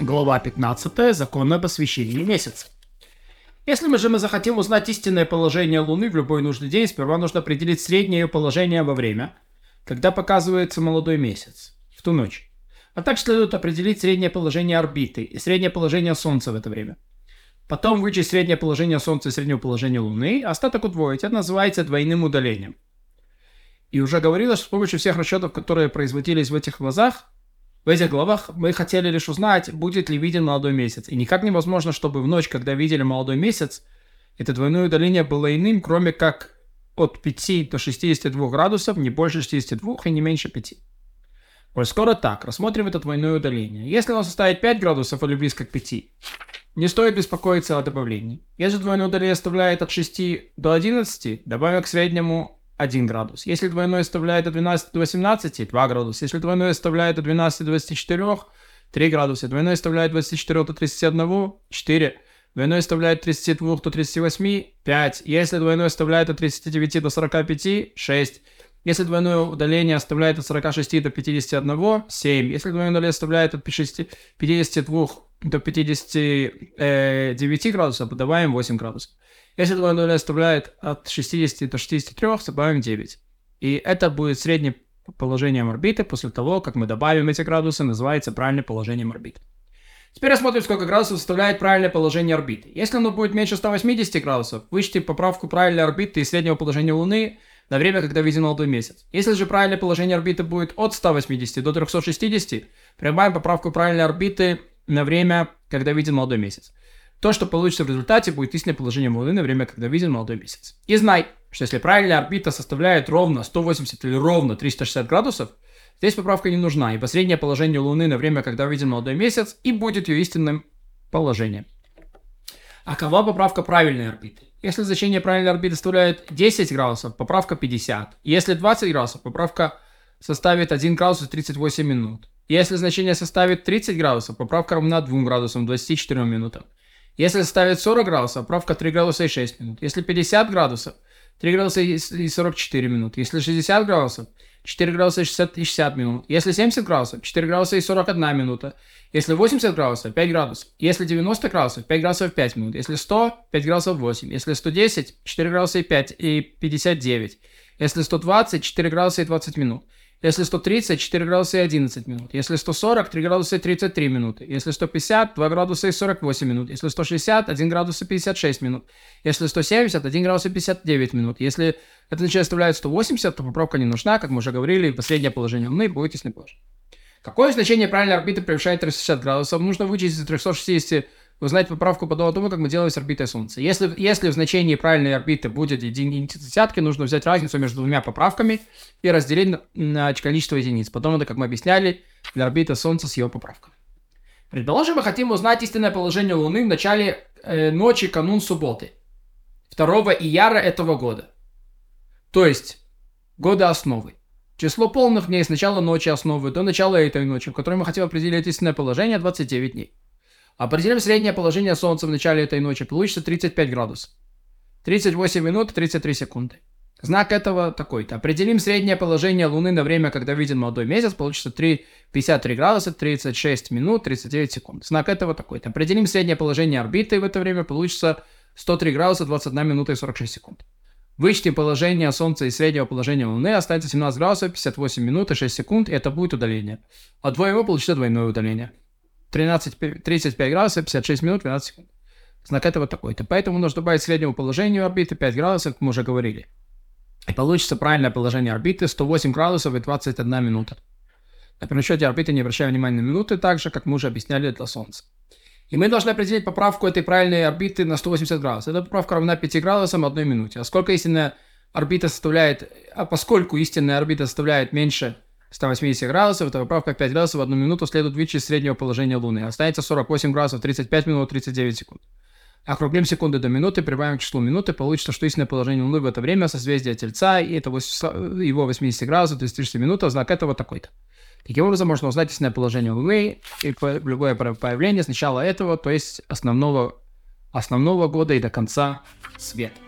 Глава 15. Закон об освещении месяца. Если мы же мы захотим узнать истинное положение Луны в любой нужный день, сперва нужно определить среднее ее положение во время, когда показывается молодой месяц, в ту ночь. А также следует определить среднее положение орбиты и среднее положение Солнца в это время. Потом вычесть среднее положение Солнца и среднее положение Луны, остаток удвоить. Это называется двойным удалением. И уже говорилось, что с помощью всех расчетов, которые производились в этих глазах, в этих главах мы хотели лишь узнать, будет ли виден молодой месяц. И никак невозможно, чтобы в ночь, когда видели молодой месяц, это двойное удаление было иным, кроме как от 5 до 62 градусов, не больше 62 и не меньше 5. Коль скоро так, рассмотрим это двойное удаление. Если оно составит 5 градусов или близко к 5, не стоит беспокоиться о добавлении. Если двойное удаление составляет от 6 до 11, добавим к среднему 1 градус. Если двойное составляет от 12 до 18, 2 градуса. Если двойное составляет от 12 до 24, 3 градуса. Двойное составляет 24 до 31, 4. Двойное составляет 32 до 38, 5. Если двойное составляет от 39 до 45, 6. Если двойное удаление оставляет от 46 до 51, 7. Если двойное удаление оставляет от 52 до 59 градусов, добавим 8 градусов. Если двойное нуля составляет от 60 до 63, добавим 9. И это будет среднее положение орбиты после того, как мы добавим эти градусы, называется правильное положение орбиты. Теперь рассмотрим, сколько градусов составляет правильное положение орбиты. Если оно будет меньше 180 градусов, вычтите поправку правильной орбиты и среднего положения Луны на время, когда виден молодой месяц. Если же правильное положение орбиты будет от 180 до 360, прибавим поправку правильной орбиты на время, когда виден молодой месяц. То, что получится в результате, будет истинное положение Луны на время, когда виден молодой месяц. И знай, что если правильная орбита составляет ровно 180 или ровно 360 градусов, здесь поправка не нужна, ибо среднее положение Луны на время, когда виден молодой месяц, и будет ее истинным положением. А какова поправка правильной орбиты? Если значение правильной орбиты составляет 10 градусов, поправка 50. Если 20 градусов, поправка составит 1 градус и 38 минут. Если значение составит 30 градусов, поправка равна 2 градусам 24 минутам. Если ставить 40 градусов, правка 3 градуса и 6 минут. Если 50 градусов, 3 градуса и 44 минуты. Если 60 градусов, 4 градуса и 60, и 60 минут. Если 70 градусов, 4 градуса и 41 минута. Если 80 градусов, 5 градусов. Если 90 градусов, 5 градусов и 5 минут. Если 100, 5 градусов 8. Если 110, 4 градуса и 5 и 59. Если 120, 4 градуса и 20 минут. Если 130, 4 градуса и 11 минут. Если 140, 3 градуса и 33 минуты. Если 150, 2 градуса и 48 минут. Если 160, 1 градус и 56 минут. Если 170, 1 градус и 59 минут. Если это начало составляет 180, то поправка не нужна, как мы уже говорили, последнее положение Луны будет если позже. Какое значение правильной орбиты превышает 360 градусов? Нужно вычесть из 360 узнать поправку подобно тому, как мы делаем с орбитой Солнца. Если, если в значении правильной орбиты будет единица десятки, нужно взять разницу между двумя поправками и разделить на, на количество единиц. Потом это, как мы объясняли, для орбиты Солнца с его поправкой. Предположим, мы хотим узнать истинное положение Луны в начале э, ночи канун субботы, 2 ияра этого года. То есть, года основы. Число полных дней с начала ночи основы до начала этой ночи, в которой мы хотим определить истинное положение, 29 дней. Определим среднее положение Солнца в начале этой ночи. Получится 35 градусов. 38 минут 33 секунды. Знак этого такой-то. Определим среднее положение Луны на время, когда виден молодой месяц. Получится 3, 53 градуса, 36 минут, 39 секунд. Знак этого такой-то. Определим среднее положение орбиты в это время. Получится 103 градуса, 21 минута и 46 секунд. Вычтем положение Солнца и среднего положения Луны. Останется 17 градусов, 58 минут и 6 секунд. И это будет удаление. От двоего получится двойное удаление. 13, 35 градусов, 56 минут, 12 секунд. Знак этого такой-то. Поэтому нужно добавить среднему положению орбиты 5 градусов, как мы уже говорили. И получится правильное положение орбиты 108 градусов и 21 минута. На пересчете орбиты не обращая внимания на минуты, так же, как мы уже объясняли для Солнца. И мы должны определить поправку этой правильной орбиты на 180 градусов. Эта поправка равна 5 градусам 1 минуте. А сколько истинная орбита составляет, а поскольку истинная орбита составляет меньше 180 градусов, это поправка 5 градусов в одну минуту следует вычесть среднего положения Луны. Останется 48 градусов 35 минут 39 секунд. Округлим секунды до минуты, прибавим к числу минуты, получится, что истинное положение Луны в это время созвездие Тельца, и это его 80 градусов 34 минуты, знак этого такой-то. Таким образом, можно узнать истинное положение Луны и любое появление с начала этого, то есть основного, основного года и до конца света.